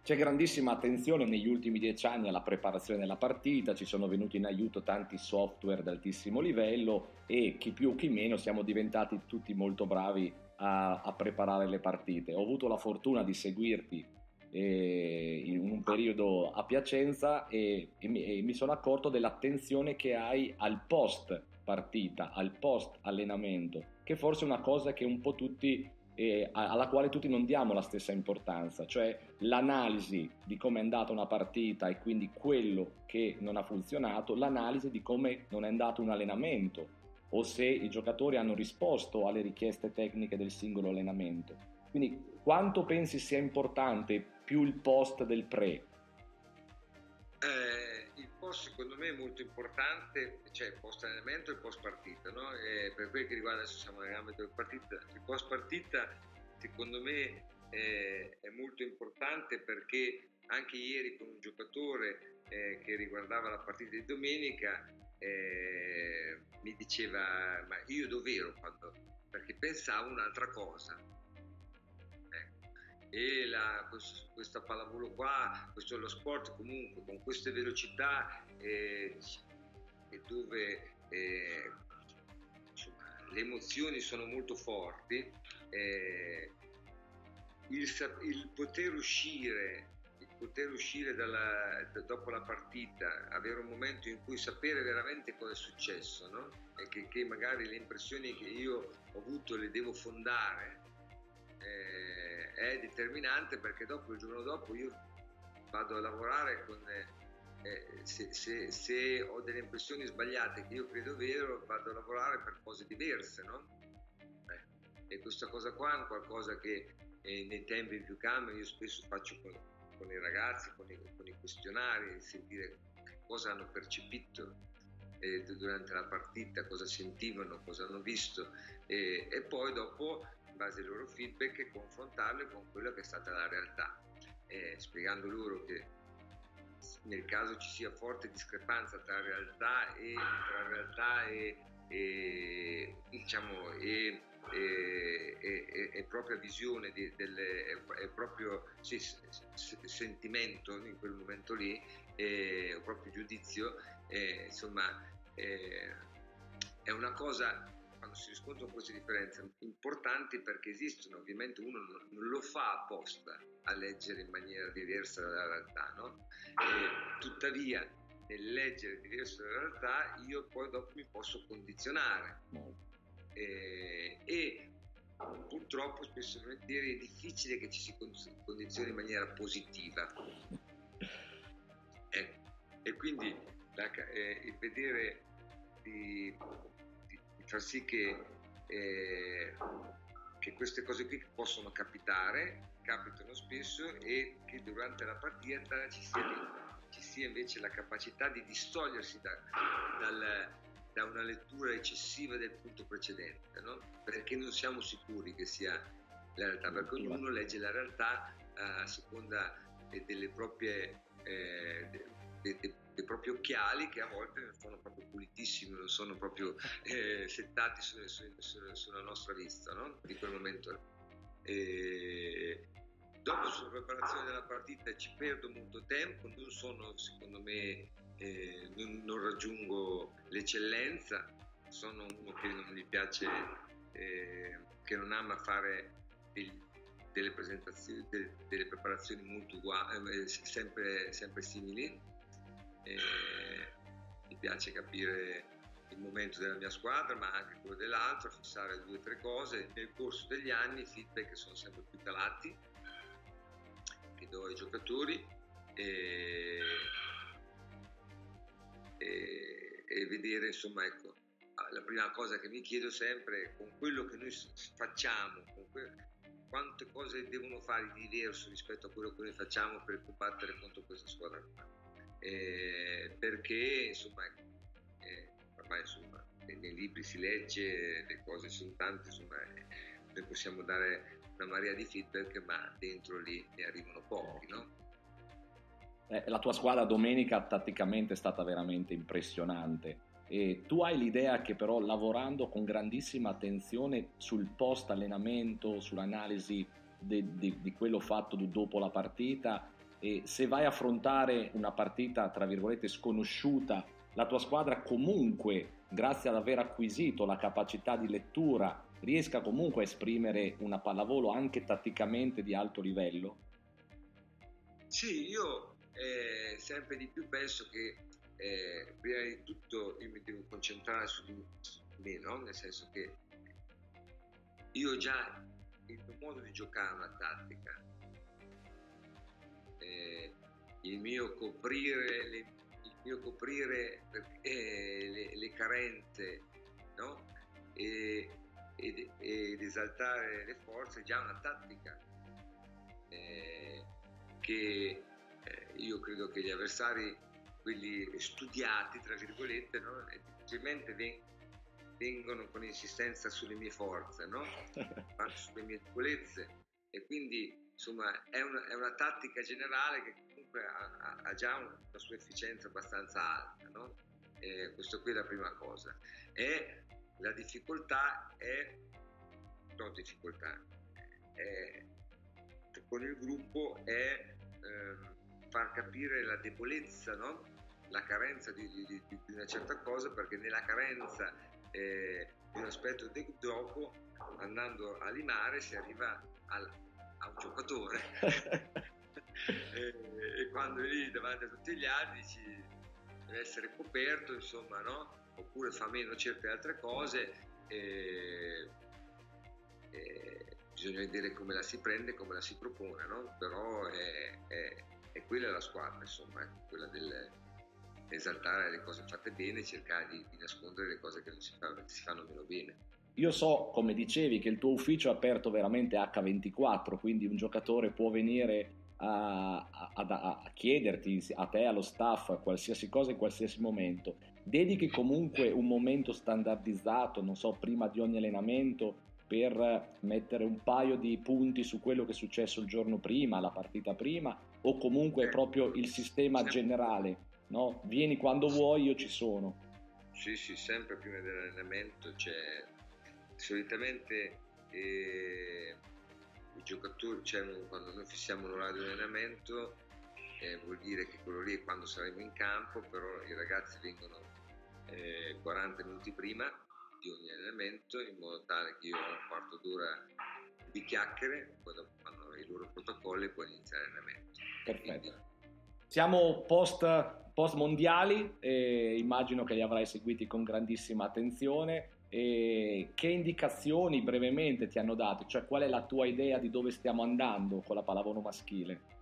C'è grandissima attenzione negli ultimi dieci anni alla preparazione della partita, ci sono venuti in aiuto tanti software di altissimo livello e chi più chi meno siamo diventati tutti molto bravi a, a preparare le partite. Ho avuto la fortuna di seguirti eh, in un periodo a Piacenza e, e, mi, e mi sono accorto dell'attenzione che hai al post partita, al post allenamento, che forse è una cosa che un po' tutti eh, alla quale tutti non diamo la stessa importanza, cioè l'analisi di come è andata una partita e quindi quello che non ha funzionato, l'analisi di come non è andato un allenamento o se i giocatori hanno risposto alle richieste tecniche del singolo allenamento. Quindi quanto pensi sia importante più il post del pre? Eh, il post secondo me è molto importante, cioè post allenamento e post partita, no? per quel che riguarda adesso siamo nell'ambito del partita, il post partita secondo me eh, è molto importante perché anche ieri con un giocatore eh, che riguardava la partita di domenica eh, mi diceva ma io dove ero quando perché pensavo un'altra cosa. E la, questo, questa pallavolo qua, questo è lo sport comunque con queste velocità eh, dove eh, insomma, le emozioni sono molto forti, eh, il, il, poter uscire, poter uscire dalla, dopo la partita, avere un momento in cui sapere veramente cosa è successo no? e che, che magari le impressioni che io ho avuto le devo fondare eh, è determinante perché dopo il giorno dopo io vado a lavorare con eh, se, se, se, ho delle impressioni sbagliate che io credo vero vado a lavorare per cose diverse no? eh, e questa cosa qua è qualcosa che eh, nei tempi più calmi io spesso faccio con, con i ragazzi con i, con i, questionari sentire cosa hanno percepito eh, durante la partita cosa sentivano cosa hanno visto e poi dopo base ai loro feedback confrontarle con quella che è stata la realtà, eh, spiegando loro che nel caso ci sia forte discrepanza tra realtà e, tra realtà e, e, diciamo, e, e, propria visione, di, delle, e proprio sì, sentimento in quel momento lì, e proprio giudizio, insomma, è una cosa quando si riscontrano queste differenze importanti perché esistono, ovviamente uno non lo fa apposta a leggere in maniera diversa dalla realtà, no? E, tuttavia nel leggere diverso dalla realtà io poi dopo mi posso condizionare e, e purtroppo spesso è difficile che ci si condizioni in maniera positiva. Ecco. E quindi la, eh, il vedere di, far sì che, eh, che queste cose qui possono capitare, capitano spesso e che durante la partita ci sia, ci sia invece la capacità di distogliersi da, dal, da una lettura eccessiva del punto precedente, no? perché non siamo sicuri che sia la realtà, perché ognuno legge la realtà eh, a seconda delle proprie, eh, de, de, dei propri occhiali che a volte non sono proprio pulitissimi, non sono proprio eh, settati su, su, su, sulla nostra vista no? di quel momento. E dopo sulla preparazione della partita ci perdo molto tempo, non sono secondo me, eh, non, non, raggiungo l'eccellenza, sono uno che non mi piace, eh, che non ama fare degli, delle presentazioni, delle, preparazioni molto uguali, eh, sempre, sempre simili mi piace capire il momento della mia squadra ma anche quello dell'altro, fissare due o tre cose. Nel corso degli anni i feedback sono sempre più calati che do ai giocatori e, e, e vedere insomma ecco la prima cosa che mi chiedo sempre è con quello che noi facciamo, que- quante cose devono fare di diverso rispetto a quello che noi facciamo per combattere contro questa squadra qua. Eh, perché insomma, eh, ormai insomma, nei libri si legge, le cose sono tante, insomma, eh, noi possiamo dare una marea di feedback, ma dentro lì ne arrivano pochi, no? Eh, la tua squadra domenica tatticamente è stata veramente impressionante. E tu hai l'idea che però lavorando con grandissima attenzione sul post allenamento, sull'analisi di quello fatto dopo la partita, e se vai a affrontare una partita tra virgolette sconosciuta, la tua squadra comunque, grazie ad aver acquisito la capacità di lettura, riesca comunque a esprimere una pallavolo anche tatticamente di alto livello? Sì, io eh, sempre di più penso che eh, prima di tutto io mi devo concentrare su di me, no? nel senso che io già il mio modo di giocare una tattica, eh, il mio coprire le, mio coprire eh, le, le, carenze no? e, ed, ed, esaltare le forze è già una tattica eh, che io credo che gli avversari, quelli studiati, tra virgolette, no? difficilmente vengono con insistenza sulle mie forze, no? sulle mie debolezze e quindi insomma è una, è una, tattica generale che comunque ha, ha già una, sua efficienza abbastanza alta, no? eh, questo qui è la prima cosa. E la difficoltà è, no difficoltà, è, con il gruppo è ehm, far capire la debolezza, no? la carenza di, di, di, una certa cosa, perché nella carenza eh, di un aspetto del gioco, andando a limare, si arriva al, a un giocatore. e, e, quando è lì davanti a tutti gli altri dici deve essere coperto, insomma, no? oppure fa meno certe altre cose. E, e bisogna vedere come la si prende, come la si propone, no? però è, è e quella è la squadra, insomma, ecco, quella del esaltare le cose fatte bene e cercare di, di, nascondere le cose che non si, fa, si fanno meno bene. Io so, come dicevi, che il tuo ufficio è aperto veramente H24, quindi un giocatore può venire a, a, a, a, chiederti a te, allo staff, qualsiasi cosa in qualsiasi momento. Dedichi comunque un momento standardizzato, non so, prima di ogni allenamento per mettere un paio di punti su quello che è successo il giorno prima, la partita prima, o comunque è proprio il sistema generale, no? Vieni quando vuoi, io ci sono. Sì, sì, sempre prima dell'allenamento c'è solitamente eh, i giocatori, cioè quando noi fissiamo l'orario di allenamento eh, vuol dire che quello lì è quando saremo in campo, però i ragazzi vengono eh, 40 minuti prima di ogni allenamento in modo tale che io ho un quarto d'ora di chiacchiere, poi dopo i loro protocolli e poi inizia l'allenamento. Perfetto. Quindi... Siamo post, post mondiali e immagino che li avrai seguiti con grandissima attenzione. E che indicazioni brevemente ti hanno dato? Cioè qual è la tua idea di dove stiamo andando con la pallavolo maschile?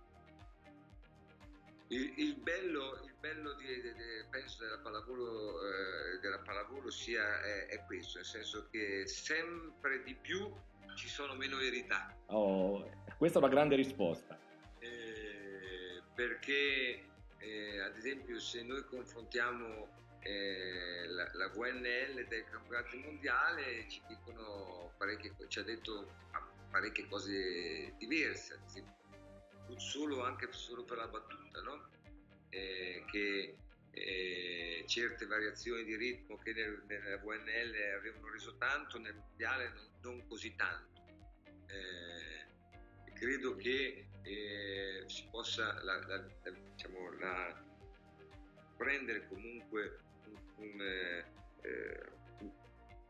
Il, il, bello, il bello di, di, di, penso della pallavolo, eh, della pallavolo sia è, è, questo, nel senso che sempre di più ci sono meno verità. Oh, questa è una grande risposta. Eh, perché eh, ad esempio se noi confrontiamo eh, la, la, VNL del campionato mondiale ci dicono parecchie, ci ha detto parecchie cose diverse, esempio solo anche solo per la battuta, no? eh, che eh, certe variazioni di ritmo che nel, nella VNL avevano reso tanto, nel mondiale non, non così tanto. Eh, credo che eh, si possa la, la, la, diciamo, prendere comunque un, un, eh, un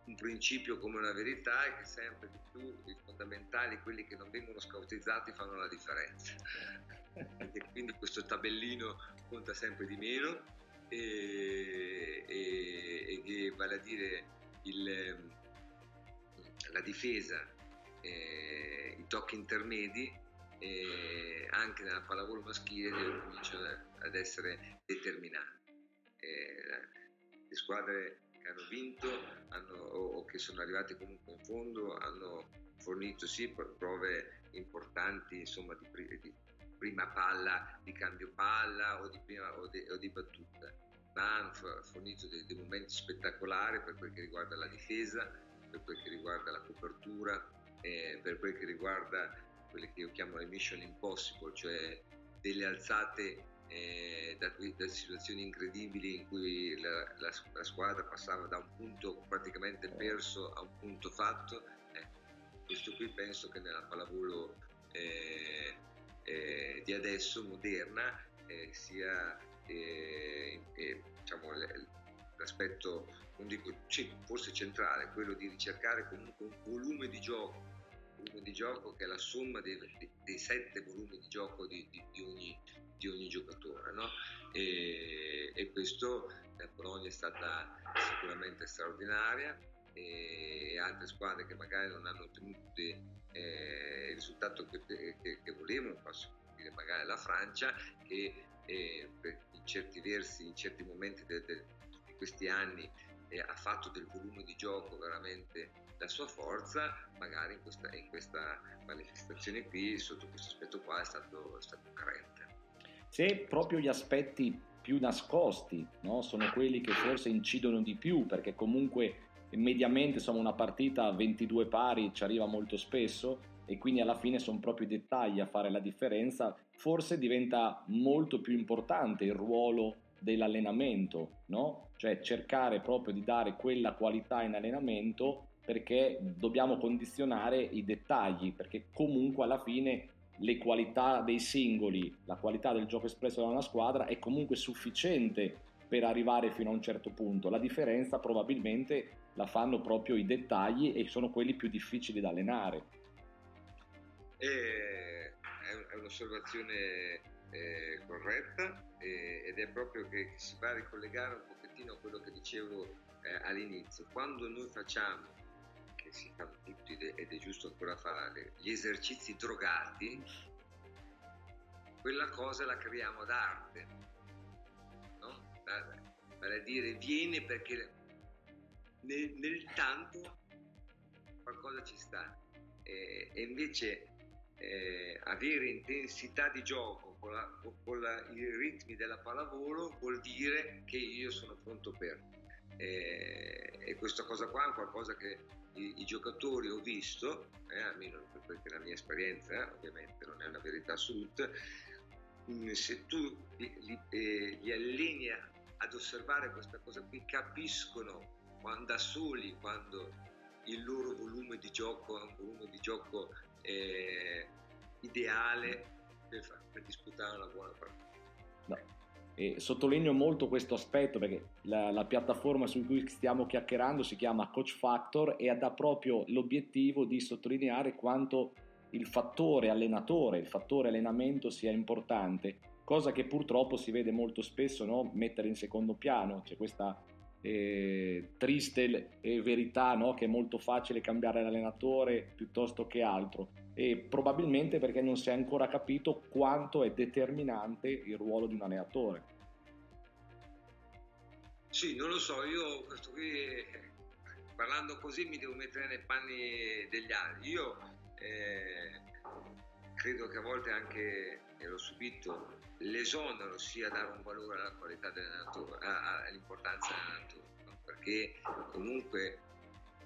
un principio come una verità è che sempre di più i fondamentali, quelli che non vengono scautizzati, fanno la differenza. e quindi questo tabellino conta sempre di meno e, e, e vale a dire il, la difesa, eh, i tocchi intermedi eh, anche nella pallavolo maschile cominciano ad essere determinanti. Eh, le squadre che hanno vinto hanno, o, che sono arrivati comunque in fondo hanno fornito sì prove importanti insomma di, di prima palla, di cambio palla o di, prima, o di, o di battuta, ma hanno fornito dei, dei, momenti spettacolari per quel che riguarda la difesa, per quel che riguarda la copertura, eh, per quel che riguarda quelle che io chiamo le mission impossible, cioè delle alzate eh, da, da, situazioni incredibili in cui la, la, la, squadra passava da un punto praticamente perso a un punto fatto. Eh, questo qui penso che nella pallavolo eh, eh, di adesso, moderna, eh, sia eh, diciamo, l'aspetto, non dico forse centrale, quello di ricercare comunque un volume di gioco, di gioco che è la somma dei, dei sette volumi di gioco di, di, di, ogni, di ogni, giocatore. No? E, e, questo la Polonia è stata sicuramente straordinaria e altre squadre che magari non hanno ottenuto eh, il risultato che, che, che volevano, posso dire magari la Francia, che eh, in certi versi, in certi momenti de, di questi anni eh, ha fatto del volume di gioco veramente la sua forza, magari in questa, in questa manifestazione qui, sotto questo aspetto qua, è stato, è stato carente. Se proprio gli aspetti più nascosti no? sono quelli che forse incidono di più, perché comunque mediamente insomma una partita a 22 pari ci arriva molto spesso e quindi alla fine sono proprio i dettagli a fare la differenza, forse diventa molto più importante il ruolo dell'allenamento, no? Cioè cercare proprio di dare quella qualità in allenamento perché dobbiamo condizionare i dettagli, perché comunque alla fine le qualità dei singoli, la qualità del gioco espresso da una squadra è comunque sufficiente per arrivare fino a un certo punto. La differenza probabilmente la fanno proprio i dettagli e sono quelli più difficili da allenare. E è un'osservazione eh, corretta eh, ed è proprio che, che, si va a ricollegare un pochettino a quello che dicevo eh, all'inizio. Quando noi facciamo, che si fanno tutti ed è giusto ancora fare, gli esercizi drogati, quella cosa la creiamo d'arte, no? vale a dire viene perché nel, nel tanto qualcosa ci sta e, e invece eh, avere intensità di gioco con, la, con la, i ritmi della pallavolo vuol dire che io sono pronto per. Eh, e questa cosa qua è qualcosa che i, i giocatori ho visto, eh, almeno perché la mia esperienza ovviamente non è una verità assoluta, mm, se tu li, li, eh, li alleni ad osservare questa cosa qui capiscono quando, da soli quando il loro volume di gioco è un volume di gioco eh, ideale per, per, disputare una buona partita. No. E sottolineo molto questo aspetto perché la, la, piattaforma su cui stiamo chiacchierando si chiama Coach Factor e ha proprio l'obiettivo di sottolineare quanto il fattore allenatore, il fattore allenamento sia importante, cosa che purtroppo si vede molto spesso no? mettere in secondo piano. C'è questa eh, triste eh, verità no? che è molto facile cambiare l'allenatore piuttosto che altro e probabilmente perché non si è ancora capito quanto è determinante il ruolo di un allenatore. Sì, non lo so, io questo qui parlando così mi devo mettere nei panni degli altri. Io eh, credo che a volte anche, e l'ho subito, l'esonero sia dare un valore alla qualità dell'allenatore, all'importanza dell'allenatore, no? perché comunque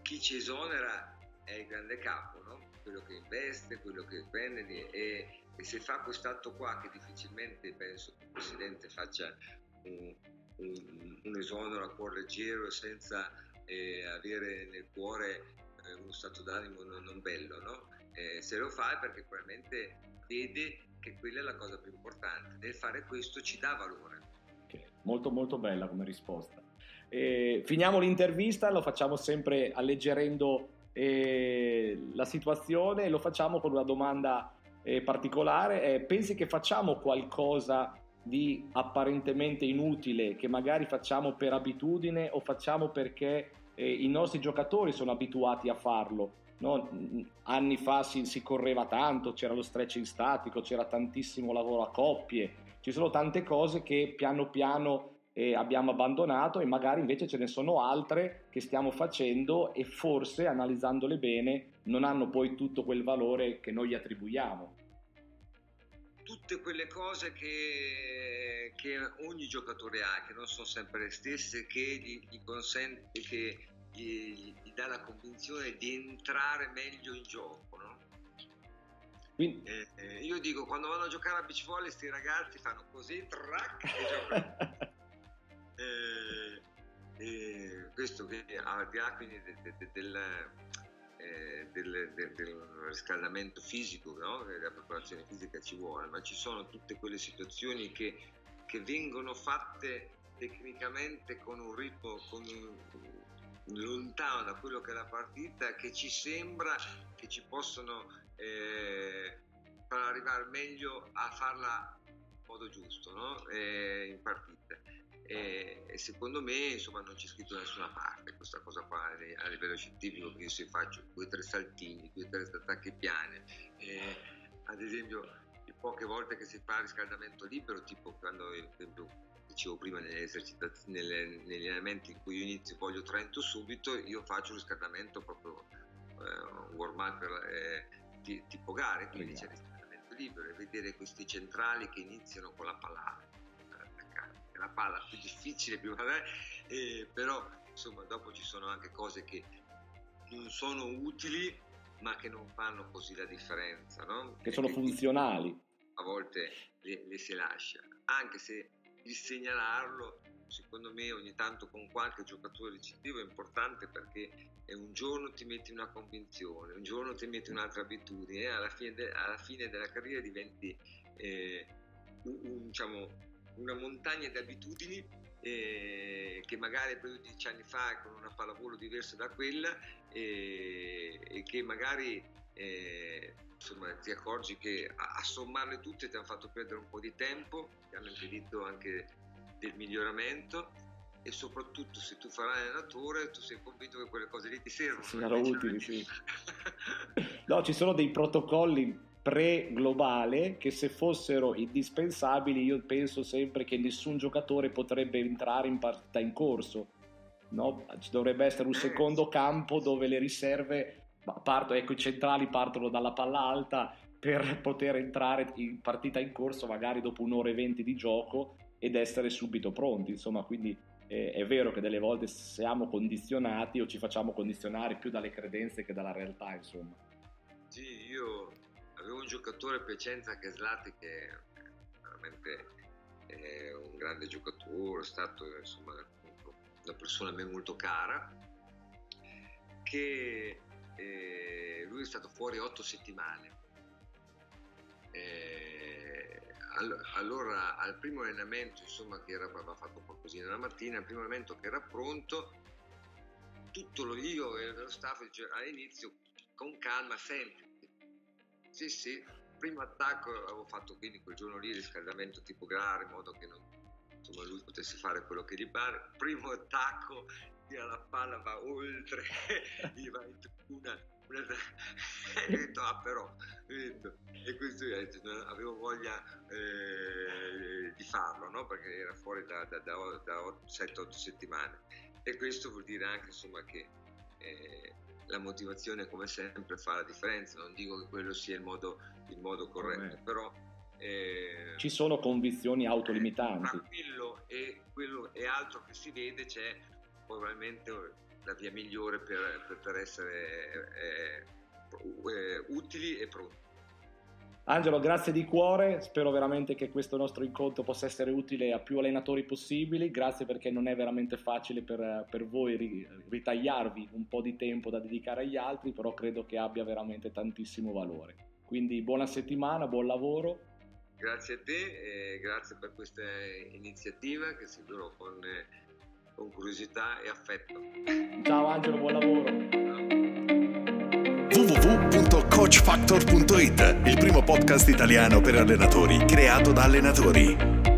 chi ci esonera è il grande capo, no? quello che investe, quello che prende e, e, se fa quest'atto qua che difficilmente penso che il Presidente faccia un, un, un esonero a cuore leggero senza eh, avere nel cuore eh, uno stato d'animo non, non bello, no? eh, se lo fa è perché probabilmente vede che quella è la cosa più importante. Nel fare questo ci dà valore. Molto molto bella come risposta. Eh, finiamo l'intervista, lo facciamo sempre alleggerendo eh, la situazione, lo facciamo con una domanda eh, particolare. Eh, pensi che facciamo qualcosa di apparentemente inutile che magari facciamo per abitudine o facciamo perché eh, i nostri giocatori sono abituati a farlo? No? Anni fa si, si, correva tanto, c'era lo stretching statico, c'era tantissimo lavoro a coppie, ci sono tante cose che piano piano e abbiamo abbandonato e magari invece ce ne sono altre che stiamo facendo e forse analizzandole bene non hanno poi tutto quel valore che noi gli attribuiamo. Tutte quelle cose che, che ogni giocatore ha, che non sono sempre le stesse, che gli, gli consente, che gli, gli, dà la convinzione di entrare meglio in gioco. No? Quindi... Eh, eh, io dico, quando vanno a giocare a beach volley, questi ragazzi fanno così, track, e giocano. eh, eh, questo che al di là quindi de, de, de, del, eh, del, del, riscaldamento fisico, no? della preparazione fisica ci vuole, ma ci sono tutte quelle situazioni che, che vengono fatte tecnicamente con un ritmo, con un, lontano da quello che è la partita, che ci sembra che ci possono eh, far arrivare meglio a farla in modo giusto no? eh, in partita. E, e, secondo me insomma non c'è scritto da nessuna parte questa cosa qua a livello scientifico che io se faccio due o tre saltini, due o tre attacchi piane, eh, ad esempio poche volte che si fa riscaldamento libero, tipo quando esempio dicevo prima nelle nelle, negli allenamenti in cui io inizio voglio Trento subito, io faccio un riscaldamento proprio eh, un warm up eh, tipo gare, quindi c'è riscaldamento libero e vedere questi centrali che iniziano con la palla la palla più difficile, più, eh, però insomma dopo ci sono anche cose che non sono utili ma che non fanno così la differenza, no? Che sono funzionali. A volte le, le si lascia, anche se il segnalarlo secondo me ogni tanto con qualche giocatore ricettivo è importante perché un giorno ti metti una convinzione, un giorno ti metti un'altra abitudine e alla fine, de- alla fine della carriera diventi eh, un, un, diciamo, una montagna di abitudini eh, che magari di dieci anni fa con una pallavolo diversa da quella eh, e che magari eh, insomma, ti accorgi che a, a, sommarle tutte ti hanno fatto perdere un po' di tempo, ti hanno impedito anche del miglioramento e soprattutto se tu farai allenatore tu sei convinto che quelle cose lì ti servono. Siano utili, sì. no, ci sono dei protocolli pre-globale che se fossero indispensabili io penso sempre che nessun giocatore potrebbe entrare in partita in corso. No? Ci dovrebbe essere un secondo campo dove le riserve partono, ecco i centrali partono dalla palla alta per poter entrare in partita in corso magari dopo un'ora e venti di gioco ed essere subito pronti. Insomma, quindi eh, è vero che delle volte siamo condizionati o ci facciamo condizionare più dalle credenze che dalla realtà, insomma. Sì, io avevo un giocatore Piacenza che è Slati che veramente è un grande giocatore, è stato insomma una persona a me molto cara, che eh, lui è stato fuori otto settimane. Eh, allora al primo allenamento insomma che era, aveva fatto qualcosina la mattina, al primo allenamento che era pronto, tutto lo io e lo staff all'inizio con calma, senti, sì, sì, primo attacco avevo fatto quindi quel giorno lì riscaldamento tipo gara in modo che non, insomma, lui potesse fare quello che gli pare. Primo attacco, tira la palla, va oltre, gli va in tribuna. Una... e ho detto, ah però, detto, e questo io detto, avevo voglia eh, di farlo, no? perché era fuori da, da, da, da 7-8 settimane. E questo vuol dire anche insomma, che eh, la motivazione come sempre fa la differenza, non dico che quello sia il modo, il modo corretto, Come. però... Eh, Ci sono convinzioni autolimitanti. Tra quello e, quello e altro che si vede c'è probabilmente la via migliore per, per, essere eh, eh, utili e pronti. Angelo, grazie di cuore, spero veramente che questo nostro incontro possa essere utile a più allenatori possibili, grazie perché non è veramente facile per, per voi ritagliarvi un po' di tempo da dedicare agli altri, però credo che abbia veramente tantissimo valore. Quindi buona settimana, buon lavoro. Grazie a te e grazie per questa iniziativa che seguirò con, con curiosità e affetto. Ciao Angelo, buon lavoro www.coachfactor.it, il primo podcast italiano per allenatori creato da allenatori.